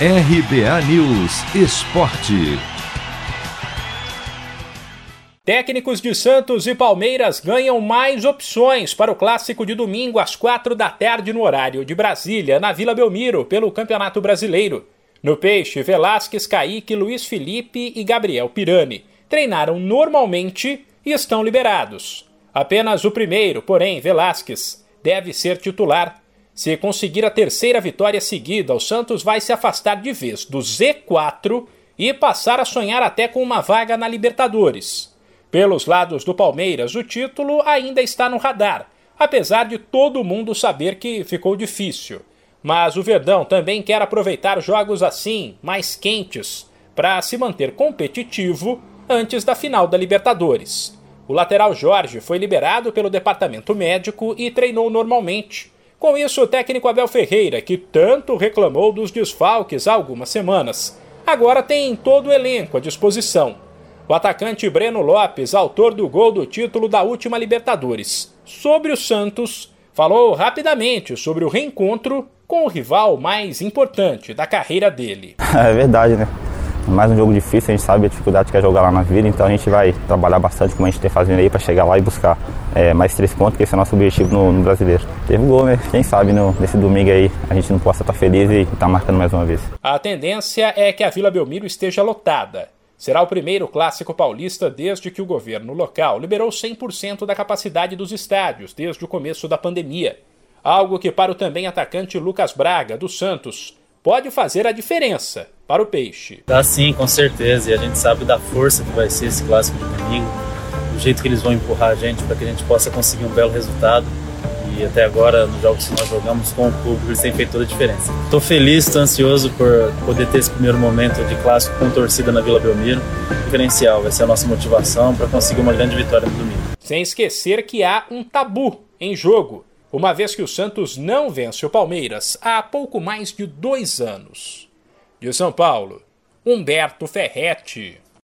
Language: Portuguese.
RBA News Esporte. Técnicos de Santos e Palmeiras ganham mais opções para o clássico de domingo às quatro da tarde no horário de Brasília, na Vila Belmiro, pelo Campeonato Brasileiro. No Peixe, Velasquez, Kaique, Luiz Felipe e Gabriel Pirani treinaram normalmente e estão liberados. Apenas o primeiro, porém, Velasquez, deve ser titular se conseguir a terceira vitória seguida, o Santos vai se afastar de vez do Z4 e passar a sonhar até com uma vaga na Libertadores. Pelos lados do Palmeiras, o título ainda está no radar, apesar de todo mundo saber que ficou difícil. Mas o Verdão também quer aproveitar jogos assim, mais quentes, para se manter competitivo antes da final da Libertadores. O lateral Jorge foi liberado pelo departamento médico e treinou normalmente. Com isso, o técnico Abel Ferreira, que tanto reclamou dos desfalques há algumas semanas, agora tem todo o elenco à disposição. O atacante Breno Lopes, autor do gol do título da última Libertadores, sobre o Santos, falou rapidamente sobre o reencontro com o rival mais importante da carreira dele. É verdade, né? mais um jogo difícil, a gente sabe a dificuldade que é jogar lá na vida, então a gente vai trabalhar bastante como a gente tem fazendo aí para chegar lá e buscar é, mais três pontos, que esse é o nosso objetivo no, no brasileiro. Teve um gol, né? Quem sabe no, nesse domingo aí a gente não possa estar feliz e estar tá marcando mais uma vez. A tendência é que a Vila Belmiro esteja lotada. Será o primeiro clássico paulista desde que o governo local liberou 100% da capacidade dos estádios desde o começo da pandemia. Algo que para o também atacante Lucas Braga, do Santos, pode fazer a diferença para o peixe. Dá sim, com certeza. E a gente sabe da força que vai ser esse clássico de domingo, do jeito que eles vão empurrar a gente para que a gente possa conseguir um belo resultado. E até agora, nos jogos que nós jogamos com o público, eles têm feito toda a diferença. Estou feliz, estou ansioso por poder ter esse primeiro momento de clássico com torcida na Vila Belmiro. Diferencial, vai ser a nossa motivação para conseguir uma grande vitória no domingo. Sem esquecer que há um tabu em jogo uma vez que o Santos não vence o Palmeiras há pouco mais de dois anos. De São Paulo, Humberto Ferretti.